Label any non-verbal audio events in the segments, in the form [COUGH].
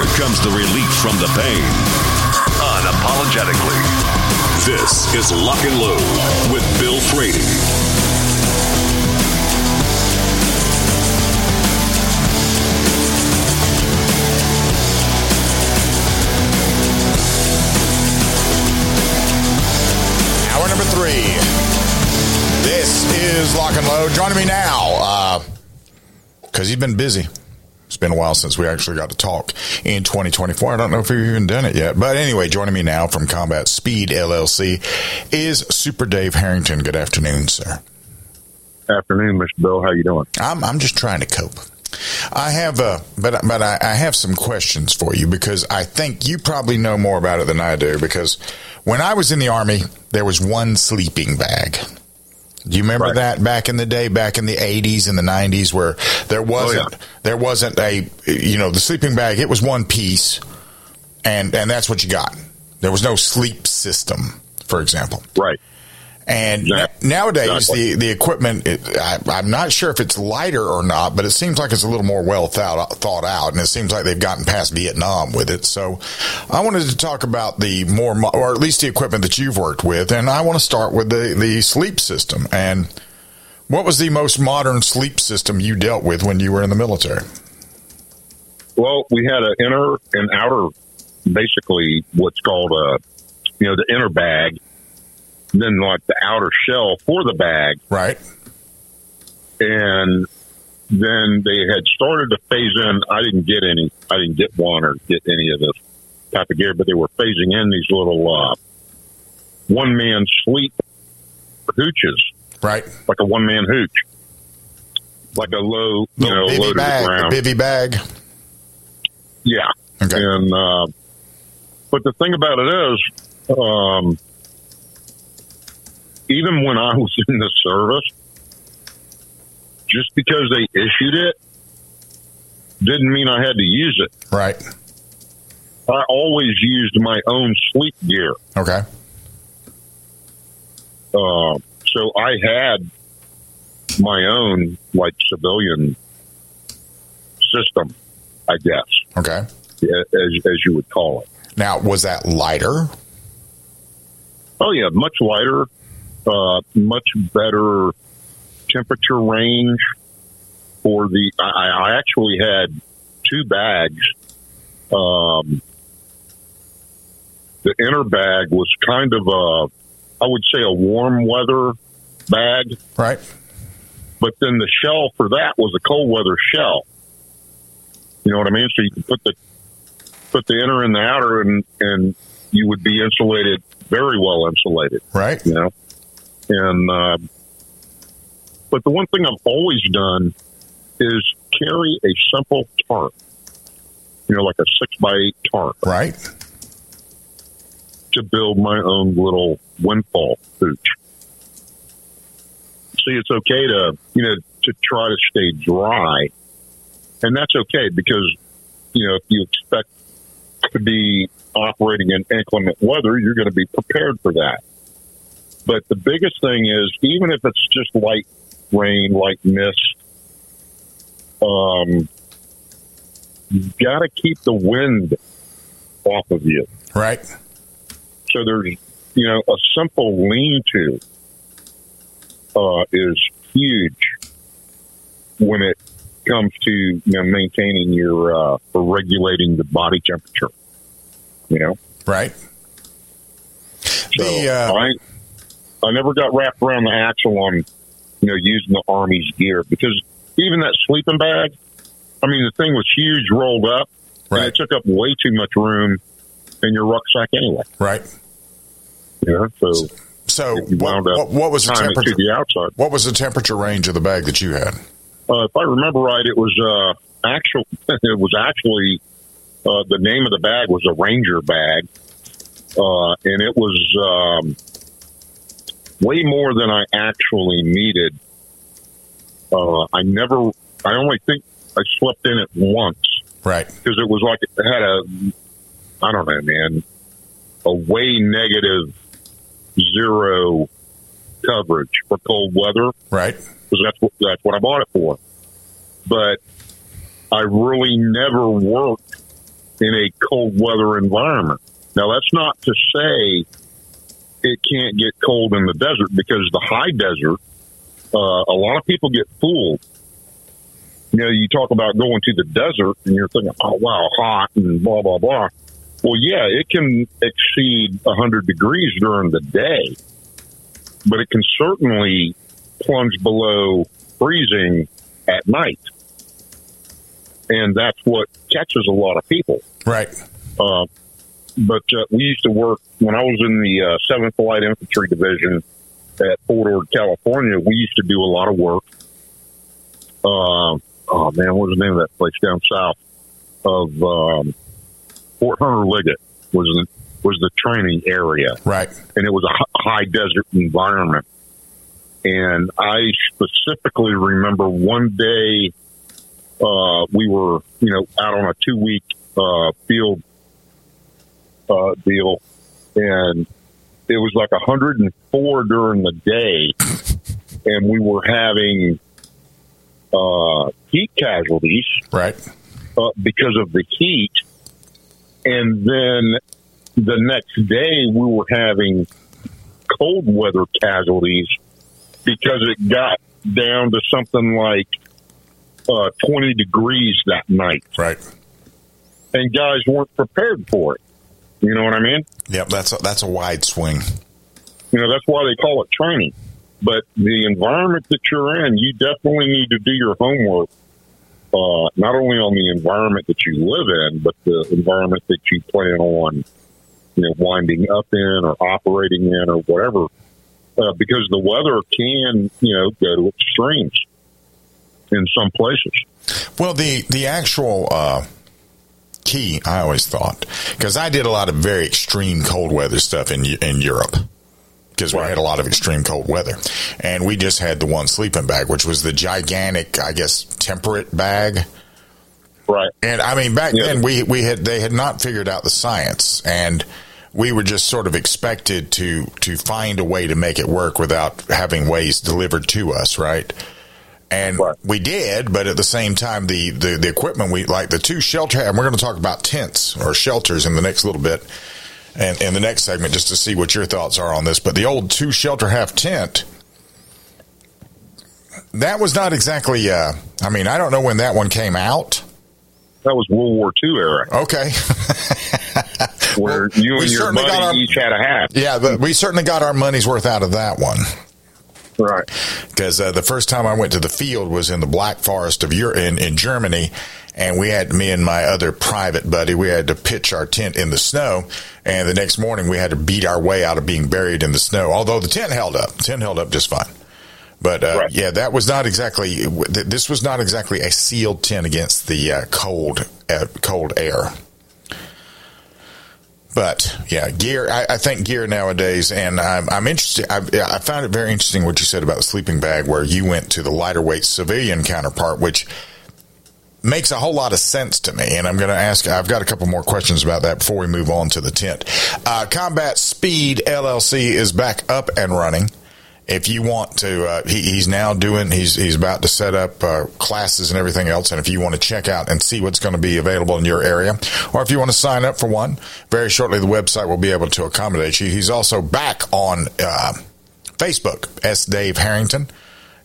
Here comes the relief from the pain. Unapologetically. This is Lock and Load with Bill Frady. Hour number three. This is Lock and Load. Joining me now, uh, because he's been busy. It's been a while since we actually got to talk in 2024. I don't know if we've even done it yet. But anyway, joining me now from Combat Speed LLC is Super Dave Harrington. Good afternoon, sir. Afternoon, Mr. Bill. How you doing? I'm I'm just trying to cope. I have uh but but I, I have some questions for you because I think you probably know more about it than I do because when I was in the army there was one sleeping bag. Do you remember Right. that back in the day, back in the eighties and the nineties, where there oh, wasn't yeah. there wasn't a you know the sleeping bag? It was one piece, and and that's what you got. There was no sleep system, for example. Right. And nowadays, Exactly. the the equipment, it, I, I'm not sure if it's lighter or not, but it seems like it's a little more well thought thought out, and it seems like they've gotten past Vietnam with it. So, I wanted to talk about the more, or at least the equipment that you've worked with, and I want to start with the the sleep system. And what was the most modern sleep system you dealt with when you were in the military? Well, we had an inner and outer, basically what's called a, you know, the inner bag, then like the outer shell for the bag, Right. and then they had started to phase in. I didn't get any. I didn't get one or get any of this type of gear, but they were phasing in these little uh, one man sleep hooches, Right. like a one man hooch, like a low, you know, Little low bivy to the bag. ground. Bivy bag. Yeah. Okay. And uh, but the thing about it is, um, even when I was in the service, just because they issued it didn't mean I had to use it. Right. I always used my own sleep gear. Okay. Uh, so I had my own like civilian system, I guess, Okay. as as you would call it. Now, was that lighter? Oh yeah, much lighter, uh, much better temperature range for the. I, I actually had two bags. Um, the inner bag was kind of a, I would say a warm weather bag, Right. but then the shell for that was a cold weather shell. You know what I mean? So you could put the put the inner and the outer, and and you would be insulated, very well insulated Right. you know. And uh, but the one thing I've always done is carry a simple tarp, you know, like a six by eight tarp, Right. to build my own little windfall hooch. See, it's okay to you know to try to stay dry, and that's okay because you know if you expect to be operating in inclement weather, you're going to be prepared for that. But the biggest thing is, even if it's just light rain, light mist, um, you've got to keep the wind off of you. Right. So there's, you know, a simple lean-to uh, is huge when it comes to you know maintaining your uh, or regulating the body temperature. You know, Right. so The, uh, I I never got wrapped around the axle on you know using the army's gear because even that sleeping bag, I mean the thing was huge, rolled up, and Right. it took up way too much room in your rucksack anyway. Right. Yeah. so So you what, up what, what was the temperature? the outside. What was the temperature range of the bag that you had? Uh, if I remember right, it was uh, actual. [LAUGHS] It was actually Uh, the name of the bag was a Ranger bag, uh, and it was um, way more than I actually needed. Uh, I never, I only think I slept in it once Right. because it was like it had a, I don't know, man, a way negative zero coverage for cold weather Right. because that's what that's what I bought it for. But I really never worked in a cold weather environment. Now that's not to say it can't get cold in the desert because the high desert, uh, a lot of people get fooled. You know, you talk about going to the desert and you're thinking, oh wow, hot and blah blah blah. Well, yeah, it can exceed 100 degrees during the day, but it can certainly plunge below freezing at night. And that's what catches a lot of people. Right. Uh, but uh, we used to work when I was in the uh, 7th Light Infantry Division at Fort Ord, California. We used to do a lot of work. Uh, oh man, what was the name of that place down south of um, Fort Hunter Liggett was the, was the training area Right. and it was a high desert environment. And I specifically remember one day uh, we were, you know, out on a two week uh, field uh, deal, and it was like 104 during the day, [LAUGHS] and we were having uh, heat casualties Right. uh, because of the heat. And then the next day, we were having cold weather casualties because it got down to something like uh, 20 degrees that night. Right. And guys weren't prepared for it. You know what I mean? Yep. That's a, that's a wide swing. You know, that's why they call it training. But the environment that you're in, you definitely need to do your homework, uh, not only on the environment that you live in, but the environment that you plan on, you know, winding up in or operating in or whatever. Uh, because the weather can, you know, go to extremes in some places. Well, the the actual uh, key, I always thought, because I did a lot of very extreme cold weather stuff in in Europe. Because we had a lot of extreme cold weather, and we just had the one sleeping bag, which was the gigantic, I guess, temperate bag. Right. And I mean, back Yeah. then we we had they had not figured out the science, and we were just sort of expected to to find a way to make it work without having ways delivered to us, right? And Right. we did, but at the same time, the, the, the equipment we like the two shelter, and we're going to talk about tents or shelters in the next little bit, and in the next segment, just to see what your thoughts are on this. But the old two shelter half tent, that was not exactly. Uh, I mean, I don't know when that one came out. That was World War II era, Okay. [LAUGHS] where Well, you and your buddy our- each had a hat. yeah, but we certainly got our money's worth out of that one. Right. because uh, the first time I went to the field was in the Black Forest of Europe in, in Germany, and we had me and my other private buddy. We had to pitch our tent in the snow, and the next morning we had to beat our way out of being buried in the snow. Although the tent held up, the tent held up just fine. But uh, Right. yeah, that was not exactly. This was not exactly a sealed tent against the uh, cold, uh, cold air. But yeah, gear. I, I think gear nowadays, and I'm, I'm interested. I, I found it very interesting what you said about the sleeping bag, where you went to the lighter weight civilian counterpart, which makes a whole lot of sense to me. And I'm going to ask. I've got a couple more questions about that before we move on to the tent. Uh, Combat Speed LLC is back up and running. If you want to, uh, he, he's now doing. He's he's about to set up uh, classes and everything else. And if you want to check out and see what's going to be available in your area, or if you want to sign up for one, very shortly the website will be able to accommodate you. He's also back on uh, Facebook. S. Dave Harrington.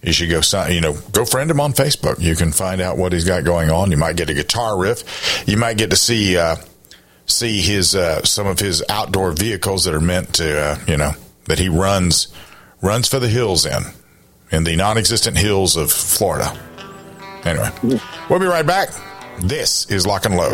You should go sign. You know, go friend him on Facebook. You can find out what he's got going on. You might get a guitar riff. You might get to see uh, see his uh, some of his outdoor vehicles that are meant to uh, you know that he runs runs for the hills in in the non-existent hills of Florida. Anyway, we'll be right back. This is Lock and Load.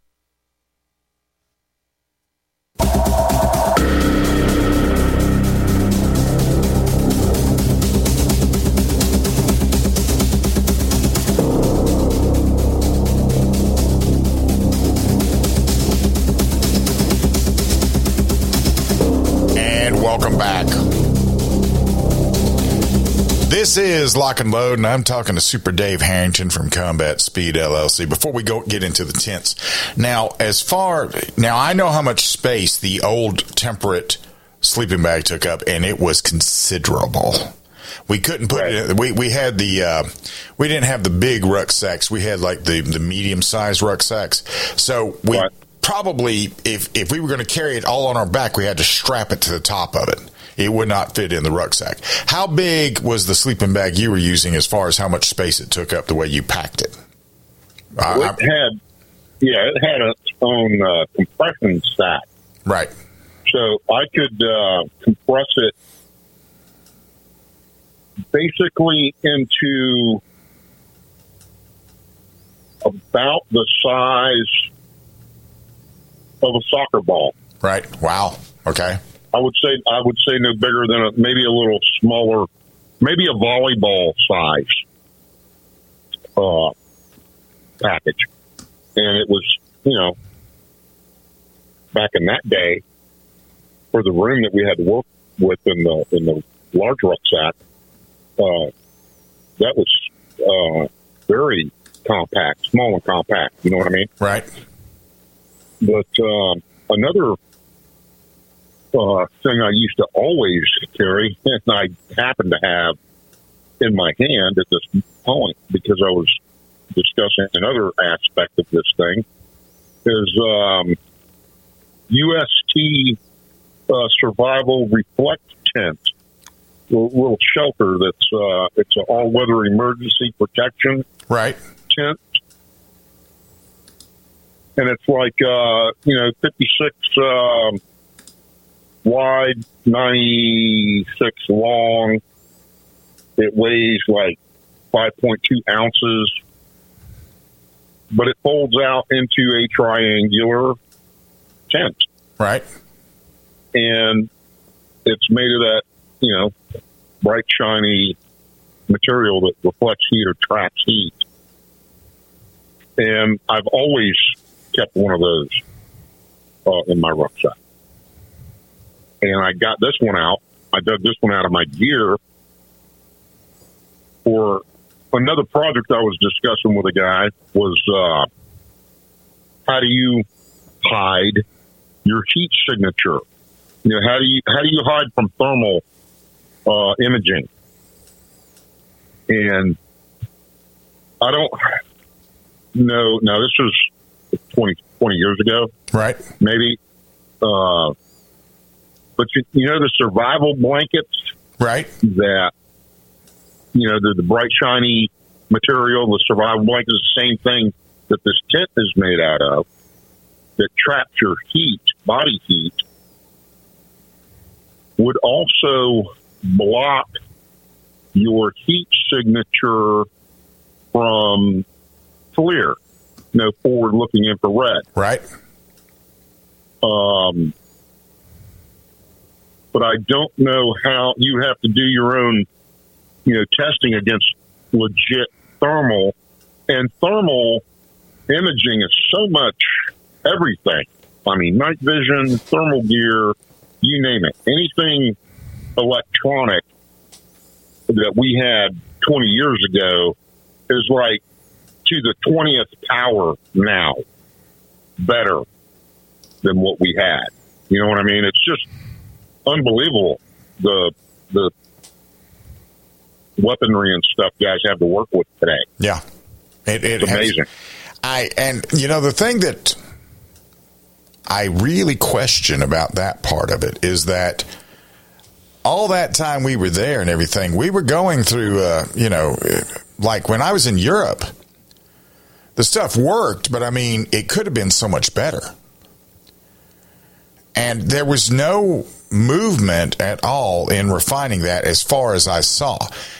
And welcome back. This is Lock and Load, and I'm talking to Super Dave Harrington from Combat Speed LLC. Before we go get into the tents, now as far now, I know how much space the old temperate sleeping bag took up, and it was considerable. We couldn't put it. We we had the uh, we didn't have the big rucksacks. We had like the the medium sized rucksacks. So we probably if if we were going to carry it all on our back, we had to strap it to the top of it It would not fit in the rucksack. How big was the sleeping bag you were using as far as how much space it took up the way you packed it? I- it had, yeah, it had its own uh, compression stack. Right. So I could uh, compress it basically into about the size of a soccer ball. Right. Wow. Okay. I would say I would say no bigger than a, maybe a little smaller, maybe a volleyball size uh, package, and it was you know back in that day for the room that we had to work with in the in the large rucksack, uh, that was uh, very compact, small and compact. You know what I mean? Right. But um, another uh, thing I used to always carry, [LAUGHS] and I happen to have in my hand at this point because I was discussing another aspect of this thing, is um, UST uh, Survival Reflect Tent. Little, little shelter that's uh, it's an all-weather emergency protection Right. tent, and it's like uh, you know, fifty-six um, wide, ninety-six long. It weighs like five point two ounces, but it folds out into a triangular tent, Right. and it's made of that you know bright, shiny material that reflects heat or traps heat. And I've always kept one of those uh, in my rucksack. And I got this one out. I dug this one out of my gear for another project I was discussing with a guy was uh, how do you hide your heat signature? You know, how do you how do you hide from thermal uh, imaging? And I don't know. Now this was 20, 20 years ago, Right. maybe. Uh, but you, you know the survival blankets Right. that you know the, the bright shiny material. The survival blanket is the same thing that this tent is made out of that traps your heat, body heat. Would also block your heat signature from FLIR, no forward looking infrared. Right. Um, but I don't know how you have to do your own, you know, testing against legit thermal. And thermal imaging is so much everything. I mean, night vision, thermal gear, you name it. Anything electronic that we had 20 years ago is like to the 20th power now better than what we had. You know what I mean? It's just unbelievable the the weaponry and stuff guys have to work with today. Yeah. It, it It's has- amazing. I and you know the thing that I really question about that part of it is that all that time we were there and everything, we were going through, uh, you know, like when I was in Europe, the stuff worked, but I mean, it could have been so much better. And there was no movement at all in refining that as far as I saw.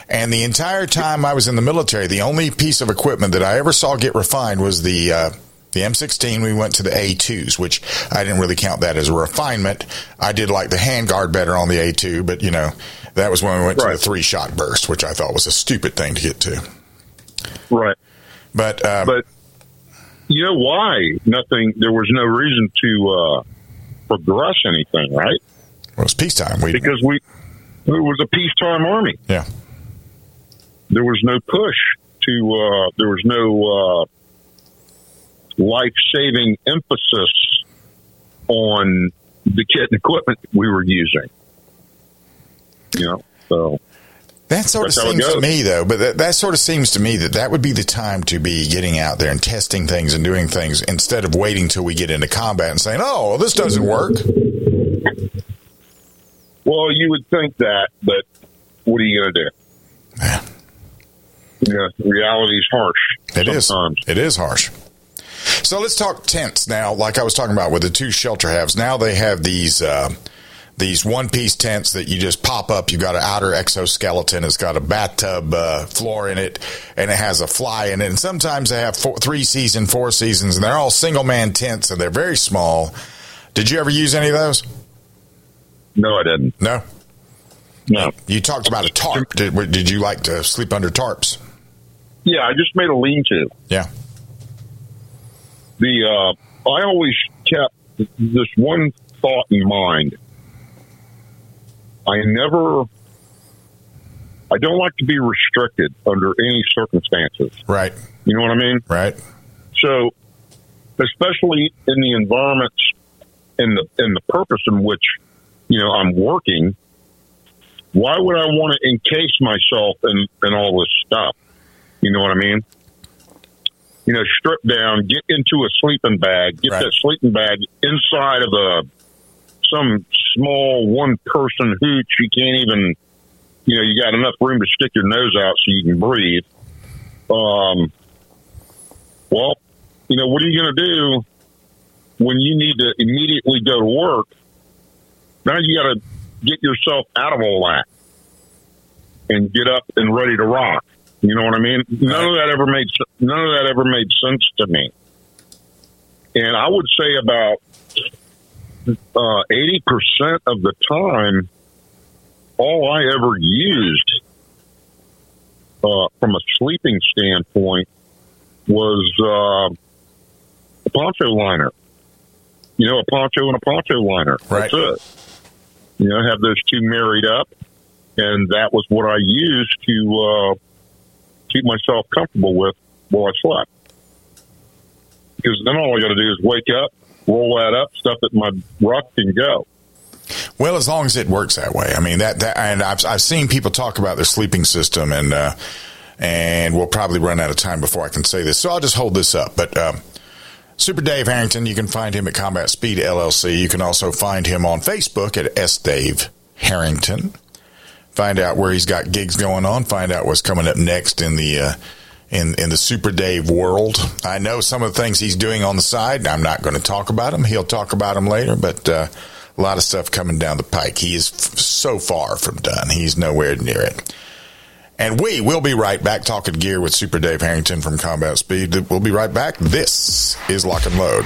And the entire time I was in the military, the only piece of equipment that I ever saw get refined was the, uh, the M16. We went to the A2s, which I didn't really count that as a refinement. I did like the handguard better on the A2, but you know, that was when we went to the three shot burst, which I thought was a stupid thing to get to. Right. But, um, But you know why nothing there was no reason to uh progress anything, right? It was peacetime. We, Because we it was a peacetime army. yeah. There was no push to uh there was no uh life saving emphasis on the kit and equipment we were using. You know, so That sort of seems to me, though, but that, that sort of seems to me that that would be the time to be getting out there and testing things and doing things instead of waiting till we get into combat and saying, "Oh, well, this doesn't work." Well, you would think that, but what are you going to do? Yeah. Yeah, reality's harsh. It is. sometimes. It is harsh. So let's talk tents now. Like I was talking about with the two shelter halves, now they have these uh, these one piece tents that you just pop up. You've got an outer exoskeleton. It's got a bathtub uh, floor in it, and it has a fly in it. And sometimes they have four, three season, four seasons, and they're all single man tents, and they're very small. Did you ever use any of those? No, I didn't. No. No. You talked about a tarp. Did, did you like to sleep under tarps? Yeah, I just made a lean-to. Yeah. The uh, I always kept this one thought in mind. I never. I don't like to be restricted under any circumstances. Right. You know what I mean? Right. So, especially in the environments and the and the purpose in which you know I'm working, why would I want to encase myself in in all this stuff? You know what I mean? You know, strip down, get into a sleeping bag, get that sleeping bag inside of a some small one person hooch. You can't even, you know, you got enough room to stick your nose out so you can breathe. Um, well, you know, what are you going to do when you need to immediately go to work? Now you got to get yourself out of all that and get up and ready to rock. You know what I mean? None of that ever made none of that ever made sense to me. And I would say about uh, eighty percent of the time, all I ever used uh, from a sleeping standpoint was uh, a poncho liner. You know, a poncho and a poncho liner. Right. That's it. You know, have those two married up, and that was what I used to uh, keep myself comfortable with while I slept. Because then all I got to do is wake up, roll that up, stuff it in my ruck, and go. Well, as long as it works that way. I mean that that, and I've I've seen people talk about their sleeping system, and uh, and we'll probably run out of time before I can say this, so I'll just hold this up. But um, Super Dave Harrington, you can find him at Combat Speed LLC. You can also find him on Facebook at S Dave Harrington. Find out where he's got gigs going on. Find out what's coming up next in the. Uh, in, in the Super Dave world, I know some of the things he's doing on the side. I'm not going to talk about them. He'll talk about them later, but uh, a lot of stuff coming down the pike. He is f- so far from done. He's nowhere near it. And we will be right back talking gear with Super Dave Harrington from Combat Speed. We'll be right back. This is Lock and Load.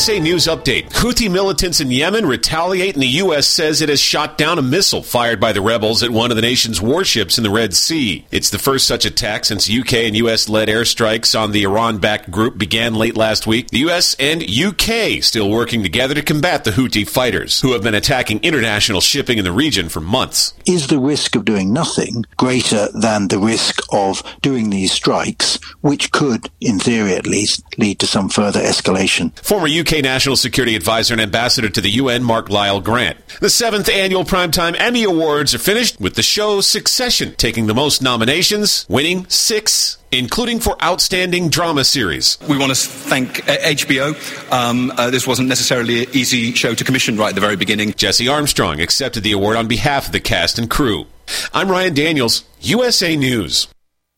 USA News Update. Houthi militants in Yemen retaliate, and the U.S. says it has shot down a missile fired by the rebels at one of the nation's warships in the Red Sea. It's the first such attack since UK and U.S. led airstrikes on the Iran backed group began late last week. The U.S. and UK still working together to combat the Houthi fighters, who have been attacking international shipping in the region for months. Is the risk of doing nothing greater than the risk of doing these strikes, which could, in theory at least, lead to some further escalation? Former UK UK National Security Advisor and Ambassador to the UN, Mark Lyall Grant. The seventh annual Primetime Emmy Awards are finished with the show Succession taking the most nominations, winning six including for Outstanding Drama Series. We want to thank uh, HBO. Um, uh, this wasn't necessarily an easy show to commission right at the very beginning. Jesse Armstrong accepted the award on behalf of the cast and crew. I'm Ryan Daniels, USA News.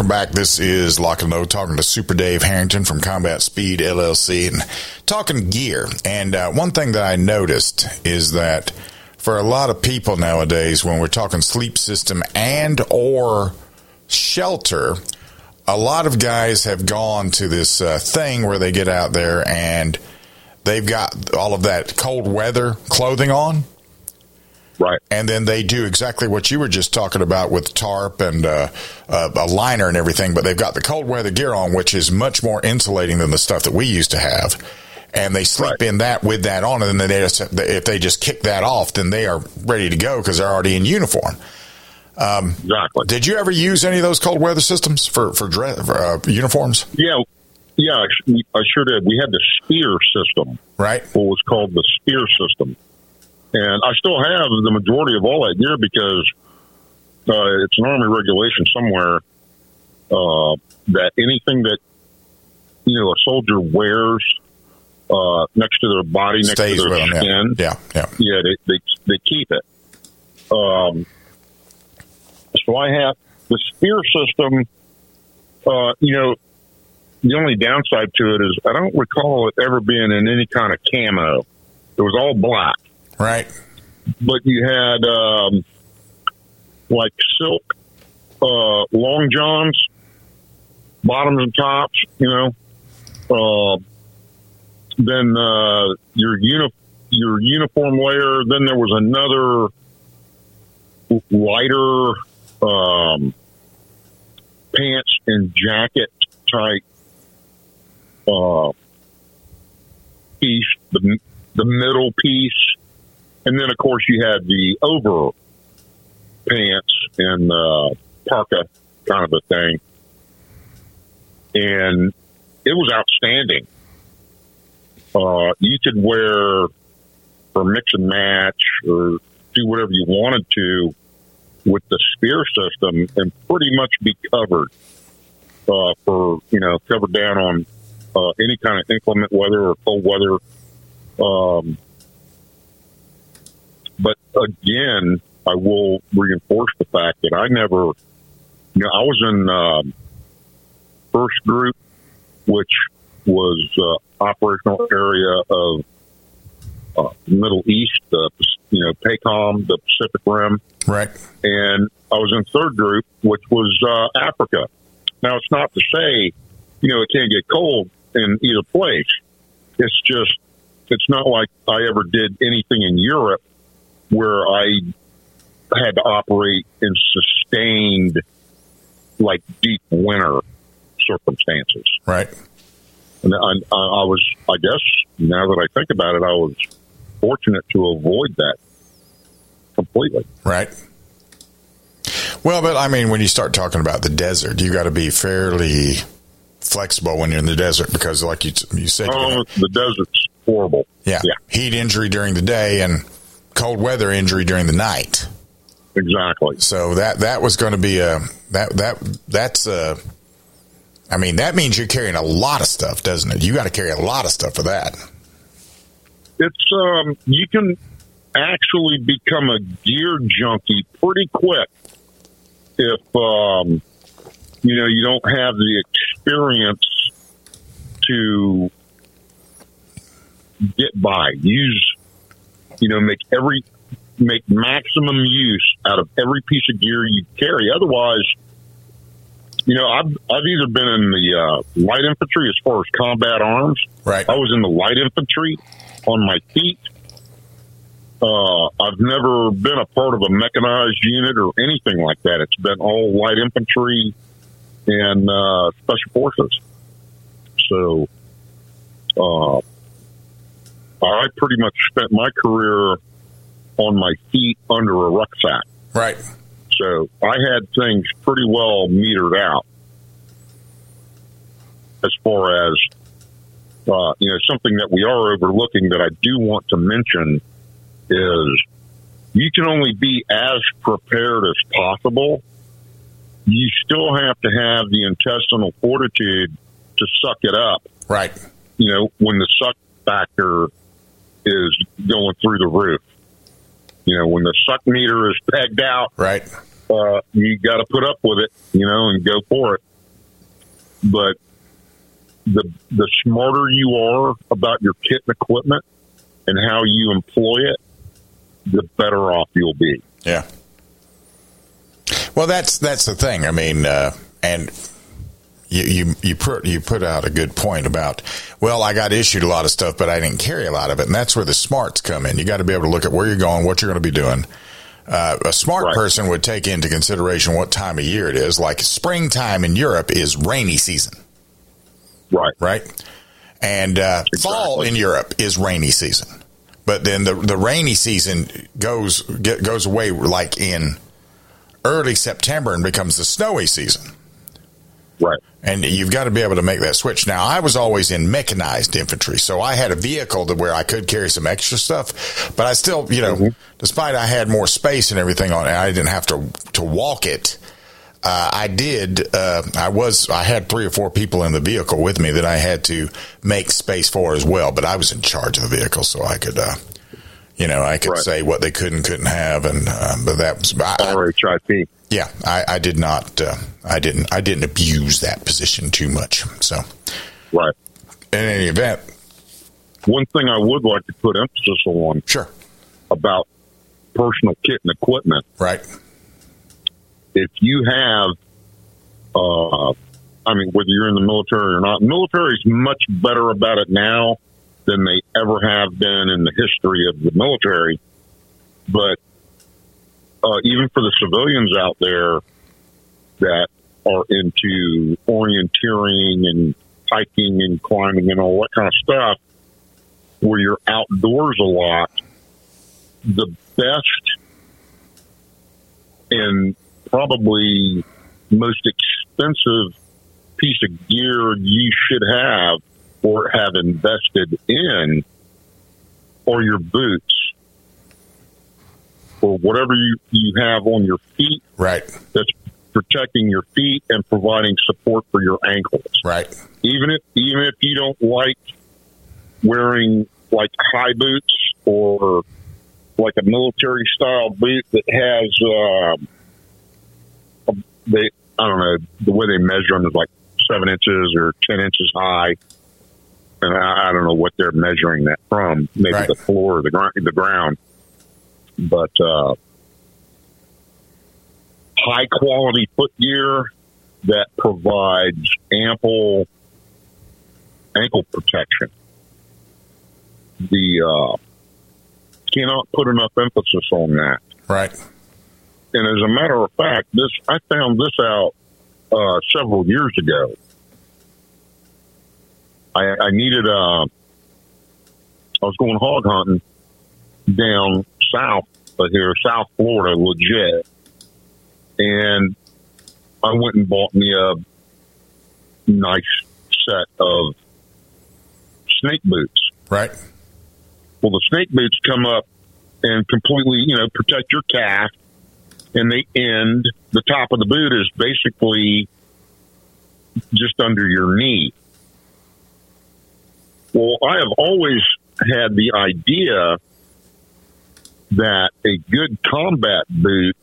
welcome back. This is Lock and Load talking to Super Dave Harrington from Combat Speed LLC and talking gear. And uh, one thing that I noticed is that for a lot of people nowadays, when we're talking sleep system and or shelter, a lot of guys have gone to this uh, thing where they get out there and they've got all of that cold weather clothing on. Right. And then they do exactly what you were just talking about with tarp and uh, uh, a liner and everything, but they've got the cold weather gear on, which is much more insulating than the stuff that we used to have. And they sleep right. in that with that on, and then they just, if they just kick that off, then they are ready to go because they're already in uniform. Um, exactly. Did you ever use any of those cold weather systems for for, dress, for uh, uniforms? Yeah, yeah, I sure did. We had the Spear system, right? What was called the Spear system and I still have the majority of all that gear because uh, it's an army regulation somewhere uh, that anything that you know a soldier wears uh, next to their body, next Stays to their skin, yeah, yeah, yeah, yeah they, they they keep it. Um, so I have the spear system. Uh, you know, the only downside to it is I don't recall it ever being in any kind of camo. It was all black. Right. But you had um, like silk uh, long johns, bottoms and tops. You know. Uh, then uh, your your uniform layer. Then there was another lighter um, pants and jacket type uh, piece. The the middle piece and then, of course, you had the over pants and uh, parka kind of a thing. And it was outstanding. Uh, you could wear or mix and match or do whatever you wanted to with the spear system and pretty much be covered uh, for you know covered down on uh, any kind of inclement weather or cold weather. Um, but again, I will reinforce the fact that I never, you know, I was in um, first group, which was uh, operational area of uh, Middle East, uh, you know, PACOM, the Pacific Rim. Right. And I was in third group, which was uh, Africa. Now, it's not to say, you know, it can't get cold in either place. It's just, it's not like I ever did anything in Europe where I had to operate in sustained, like deep winter circumstances. Right. And I, I was, I guess, now that I think about it, I was fortunate to avoid that completely. Right. Well, but I mean, when you start talking about the desert, you got to be fairly flexible when you're in the desert because, like you you said, oh, the desert's horrible. Yeah. yeah, heat injury during the day and cold weather injury during the night. Exactly. So that that was going to be a that that that's a. I mean, that means you're carrying a lot of stuff, doesn't it? You got to carry a lot of stuff for that. It's um, you can actually become a gear junkie pretty quick if um, you know you don't have the experience to get by. Use you know make every make maximum use out of every piece of gear you carry. Otherwise, you know I've I've either been in the uh, light infantry as far as combat arms. Right. I was in the light infantry on my feet. Uh, I've never been a part of a mechanized unit or anything like that. It's been all light infantry and uh, special forces. So, uh, I pretty much spent my career on my feet under a rucksack. Right. So I had things pretty well metered out as far as uh, you know, something that we are overlooking that I do want to mention is you can only be as prepared as possible. You still have to have the intestinal fortitude to suck it up. Right. You know, when the suck factor is going through the roof. You know, when the suck meter is pegged out, right? Uh, you got to put up with it, you know, and go for it. But the the smarter you are about your kit and equipment and how you employ it, the better off you'll be. Yeah. Well, that's that's the thing. I mean, uh, and you you you put you put out a good point about. Well, I got issued a lot of stuff, but I didn't carry a lot of it, and that's where the smarts come in. You got to be able to look at where you're going, what you're going to be doing. Uh, a smart right. person would take into consideration what time of year it is. Like springtime in Europe is rainy season. Right. Right. And uh, exactly. fall in Europe is rainy season. But then the the rainy season goes get, goes away like in early September and becomes the snowy season. Right. And you've got to be able to make that switch. Now, I was always in mechanized infantry, so I had a vehicle to where I could carry some extra stuff, but I still, you know, mm-hmm. despite I had more space and everything on it, I didn't have to to walk it. Uh, I did. Uh, I was. I had three or four people in the vehicle with me that I had to make space for as well. But I was in charge of the vehicle, so I could, uh, you know, I could right. say what they could and couldn't have. And uh, but that was I, RHIP. Yeah, I, I did not. Uh, I didn't. I didn't abuse that position too much. So, right. In any event, one thing I would like to put emphasis on, sure, about personal kit and equipment, right if you have, uh, I mean, whether you're in the military or not, military is much better about it now than they ever have been in the history of the military. But uh, even for the civilians out there that are into orienteering and hiking and climbing and all that kind of stuff, where you're outdoors a lot, the best and probably most expensive piece of gear you should have or have invested in or your boots. or whatever you, you have on your feet. Right. That's protecting your feet and providing support for your ankles. Right. Even if even if you don't like wearing like high boots or like a military style boot that has uh, they I don't know the way they measure them is like seven inches or ten inches high, and I, I don't know what they're measuring that from. Maybe Right. the floor or the ground, the ground. But uh, high quality foot gear that provides ample ankle protection. The uh, cannot put enough emphasis on that. Right. And as a matter of fact, this I found this out uh, several years ago. I, I needed uh, I was going hog hunting down south uh, here, South Florida, legit, and I went and bought me a nice set of snake boots. Right. Well, the snake boots come up and completely, you know, protect your calf, and they end. The top of the boot is basically just under your knee. Well, I have always had the idea that a good combat boot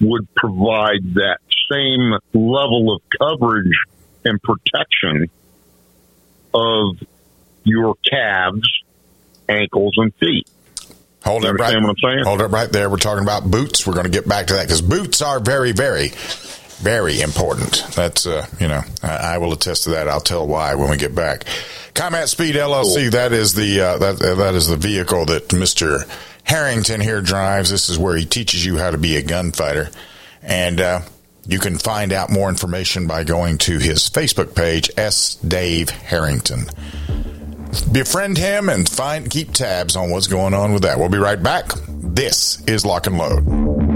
would provide that same level of coverage and protection of your calves, ankles, and feet. Hold You it right. what I'm saying? Hold it right there. We're talking about boots. We're going to get back to that because boots are very, very, very important. That's uh, you know, I, I will attest to that. I'll tell why when we get back. Combat Speed LLC. That is the uh, that that is the vehicle that Mister Harrington here drives. This is where he teaches you how to be a gunfighter, and uh, you can find out more information by going to his Facebook page, S. Dave Harrington befriend him and find keep tabs on what's going on with that. We'll be right back. This is Lock and Load.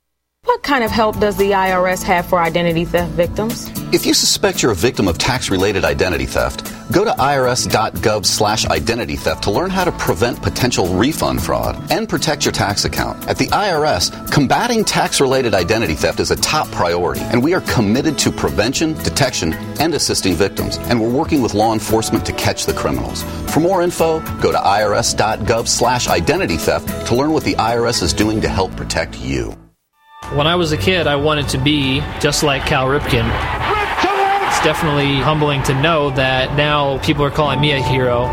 What kind of help does the IRS have for identity theft victims? If you suspect you're a victim of tax-related identity theft, go to irs.gov slash identity theft to learn how to prevent potential refund fraud and protect your tax account. At the IRS, combating tax-related identity theft is a top priority, and we are committed to prevention, detection, and assisting victims. And we're working with law enforcement to catch the criminals. For more info, go to irs.gov slash identity theft to learn what the IRS is doing to help protect you. When I was a kid, I wanted to be just like Cal Ripken. It's definitely humbling to know that now people are calling me a hero.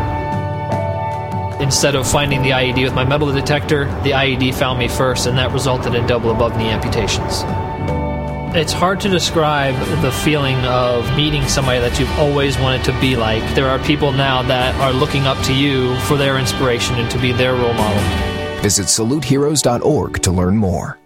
Instead of finding the IED with my metal detector, the IED found me first, and that resulted in double above knee amputations. It's hard to describe the feeling of meeting somebody that you've always wanted to be like. There are people now that are looking up to you for their inspiration and to be their role model. Visit saluteheroes.org to learn more.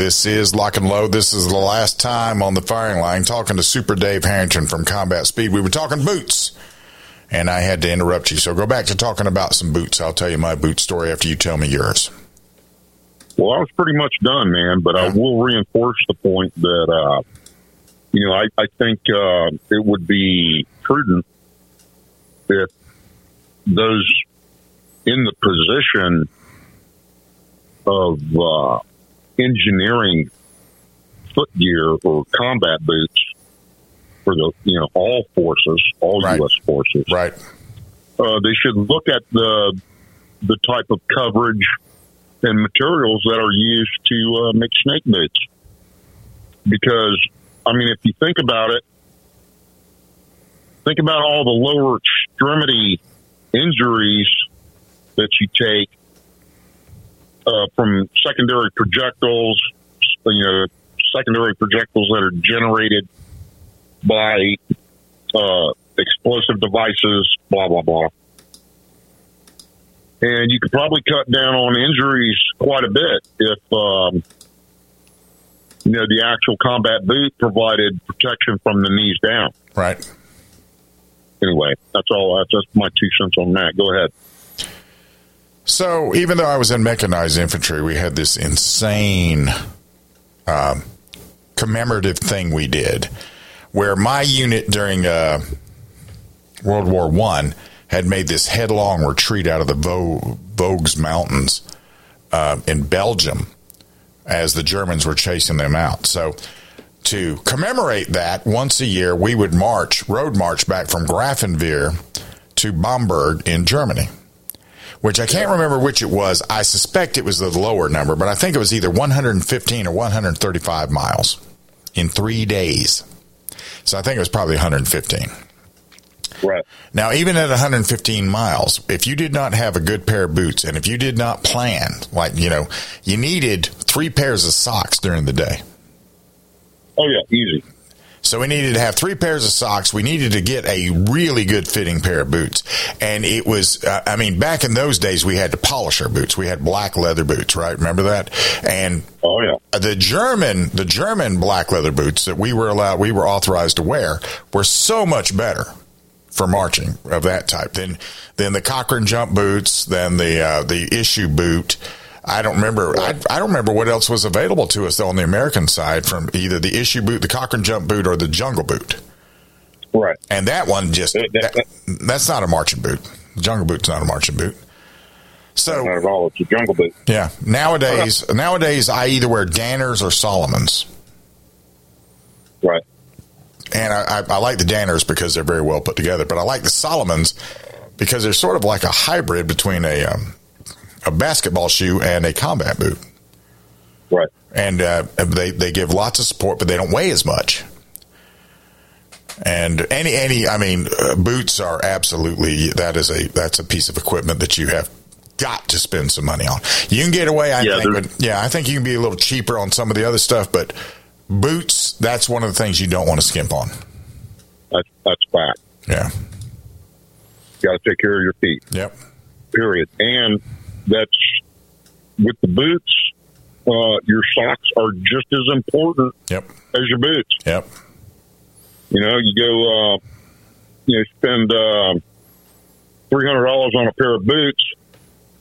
This is Lock and Load. This is the last time on the firing line talking to Super Dave Harrington from Combat Speed. We were talking boots, and I had to interrupt you. So go back to talking about some boots. I'll tell you my boot story after you tell me yours. Well, I was pretty much done, man, but I will reinforce the point that, uh, you know, I, I think uh, it would be prudent if those in the position of uh, engineering footgear or combat boots for the, you know, all forces, all U.S. forces. Right. Uh, they should look at the the type of coverage and materials that are used to uh, make snake boots. Because, I mean, if you think about it, think about all the lower extremity injuries that you take uh, from secondary projectiles, you know, secondary projectiles that are generated by uh, explosive devices, blah, blah, blah and you could probably cut down on injuries quite a bit if um, you know the actual combat boot provided protection from the knees down. Right. Anyway, that's all. That's just my two cents on that. Go ahead. So even though I was in mechanized infantry, we had this insane um, commemorative thing we did, where my unit during uh, World War One had made this headlong retreat out of the Vosges Mountains uh, in Belgium as the Germans were chasing them out. So, to commemorate that, once a year we would march, road march back from Grafenwehr to Bamberg in Germany, which I can't remember which it was. I suspect it was the lower number, but I think it was either 115 or 135 miles in three days. So I think it was probably 115. Right. Now, even at 115 miles, if you did not have a good pair of boots and if you did not plan, like, you know, you needed three pairs of socks during the day. Oh, yeah, easy. So we needed to have three pairs of socks. We needed to get a really good fitting pair of boots. And it was, uh, I mean, back in those days, we had to polish our boots. We had black leather boots, right? Remember that? And oh yeah, the German, the German black leather boots that we were allowed, we were authorized to wear were so much better for marching of that type. than than the Corcoran jump boots, than the uh, the issue boot. I don't remember. I, I don't remember what else was available to us though on the American side from either the issue boot, the Corcoran jump boot, or the jungle boot. Right. And that one just that, that's not a marching boot. The jungle boot's not a marching boot. So not at all. It's a jungle boot. Yeah. Nowadays, nowadays I either wear Danners or Salomons. Right and I, I, I, like the Danners because they're very well put together. But I like the Salomons because they're sort of like a hybrid between a um, a basketball shoe and a combat boot. Right. And uh, they they give lots of support, but they don't weigh as much. And any any I mean, uh, boots are absolutely that is a that's a piece of equipment that you have got to spend some money on. You can get away, I Yeah, think, but yeah, I think you can be a little cheaper on some of the other stuff, but boots that's one of the things you don't want to skimp on. That's that's fact. Yeah. Got to take care of your feet. Yep. Period. And that's with the boots. Uh, your socks are just as important Yep. as your boots. Yep. You know, you go, uh, you know, spend uh, three hundred dollars on a pair of boots,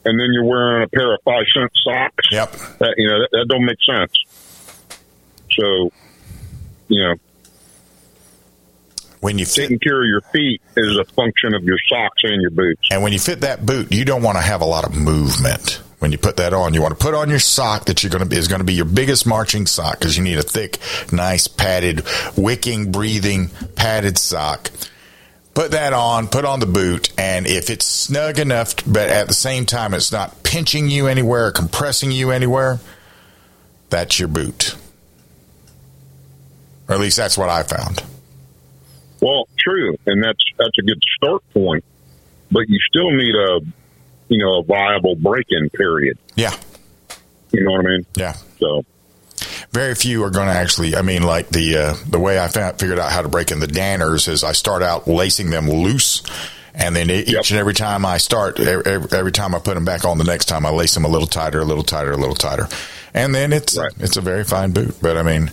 and then you're wearing a pair of five cent socks. Yep. That you know that, that don't make sense. So, you know, when you fit, taking care of your feet is a function of your socks and your boots. And when you fit that boot, you don't want to have a lot of movement. When you put that on, you want to put on your sock that you're going to be is going to be your biggest marching sock because you need a thick, nice, padded, wicking, breathing, padded sock. Put that on, put on the boot, and if it's snug enough, but at the same time it's not pinching you anywhere, or compressing you anywhere, that's your boot. Or at least that's what I found. Well, true, and that's that's a good start point, but you still need a you know a viable break-in period. Yeah, you know what I mean. Yeah. So very few are going to actually. I mean, like the uh, the way I found, figured out how to break in the Danners is I start out lacing them loose, and then each and every time I start, every, every time I put them back on, the next time I lace them a little tighter, a little tighter, a little tighter, and then it's it's a very fine boot. But I mean,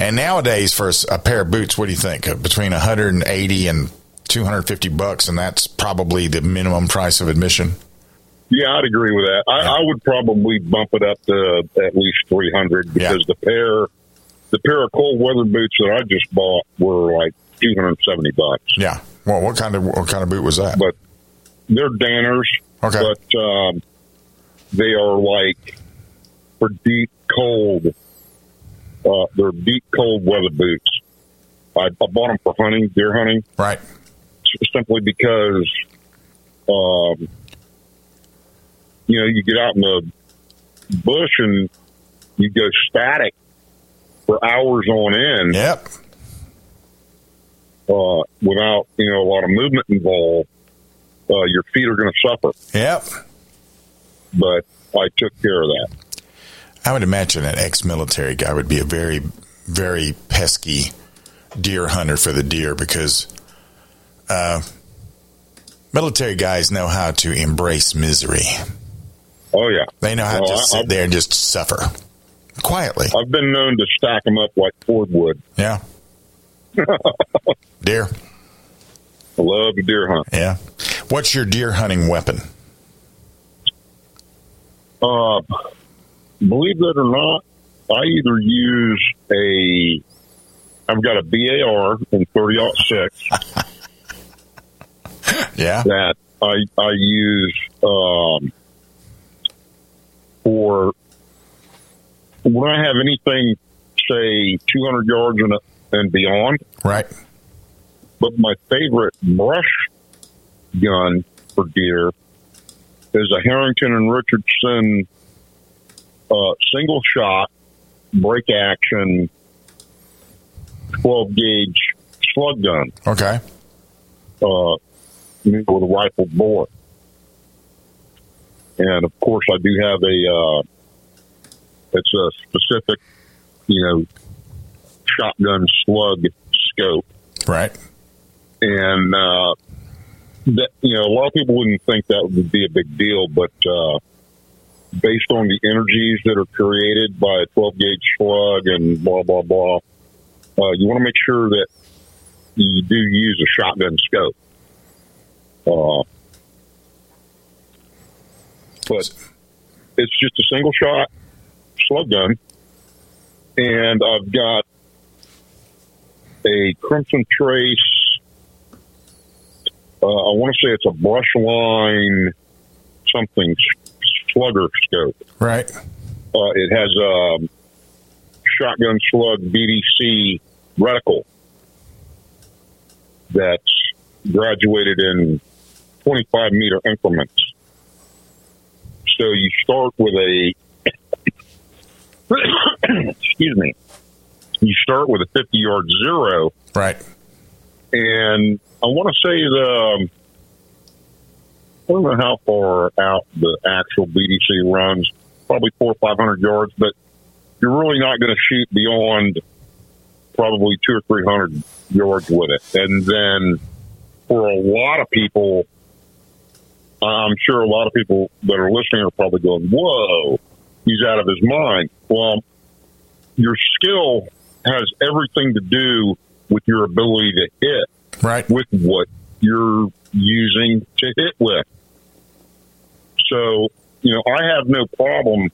and nowadays for a pair of boots, what do you think? Uh, Between 180 and 250 bucks, and that's probably the minimum price of admission. yeah, I'd agree with that. I, I would probably bump it up to at least three hundred because the pair the pair of cold weather boots that I just bought were like two hundred seventy bucks. Yeah. Well, what kind of what kind of boot was that? But they're Danners. Okay. But um, they are like for deep cold. Uh, they're deep cold weather boots. I, I bought them for hunting, deer hunting. Right. Simply because, um, you know, you get out in the bush and you go static for hours on end. Yep. Uh, without you know a lot of movement involved, uh, your feet are going to suffer. Yep. But I took care of that. I would imagine an ex-military guy would be a very, very pesky deer hunter for the deer because uh, military guys know how to embrace misery. Oh yeah, They know how to Well, just I- sit there and just suffer quietly. I've been known to stack them up like Ford wood. Yeah. [LAUGHS] Deer. I love to deer hunt. Yeah. What's your deer hunting weapon? Uh, believe it or not, I either use a, I've got a BAR in 30 six. [LAUGHS] yeah. That I, I use, um, for when I have anything, say 200 yards and, and beyond. Right. But my favorite brush gun for deer is a Harrington and Richardson uh, single shot break action 12 gauge slug gun. Okay. Uh, with a rifle bore. And of course, I do have a, uh, it's a specific, you know, shotgun slug scope. Right. And, uh, that, you know, a lot of people wouldn't think that would be a big deal, but, uh, based on the energies that are created by a 12 gauge slug and blah, blah, blah, uh, you want to make sure that you do use a shotgun scope. Uh, but it's just a single shot slug gun. And I've got a Crimson Trace. Uh, I want to say it's a brush line something slugger scope. Right. Uh, it has a shotgun slug BDC reticle that's graduated in 25 meter increments. So you start with a, [COUGHS] excuse me, you start with a 50 yard zero. Right. And I want to say the, I don't know how far out the actual BDC runs, probably four or 500 yards, but you're really not going to shoot beyond probably two or 300 yards with it. And then for a lot of people, I'm sure a lot of people that are listening are probably going, whoa, he's out of his mind. Well, your skill has everything to do with your ability to hit right with what you're using to hit with. So, you know, I have no problem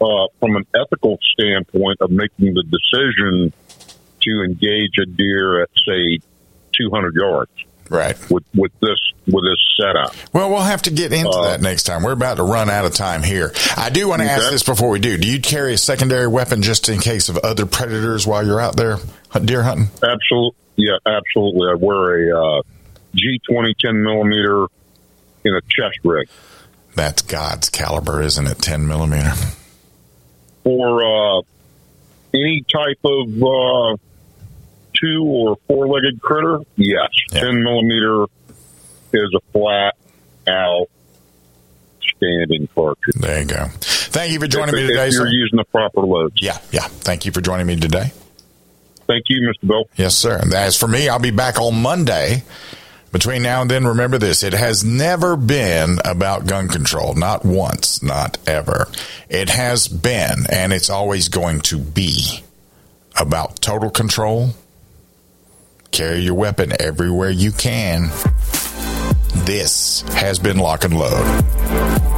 uh, from an ethical standpoint of making the decision to engage a deer at say 200 yards. Right. With with this with this setup. Well, we'll have to get into Uh, that next time. We're about to run out of time here. I do want to ask this before we do. Do you carry a secondary weapon just in case of other predators while you're out there deer hunting? Absolutely. Yeah, absolutely. I wear a uh, G20 10 millimeter in a chest rig. That's God's caliber, isn't it? 10 millimeter. For uh, any type of uh, two or four legged critter, yes. 10 millimeter is a flat out standing cartridge. There you go. Thank you for joining if, me today, If you're sir. using the proper loads. Yeah, yeah. Thank you for joining me today. Thank you, Mr. Bill. Yes, sir. And as for me, I'll be back on Monday. Between now and then, remember this. It has never been about gun control. Not once. Not ever. It has been, and it's always going to be about total control. Carry your weapon everywhere you can. This has been Lock and Load.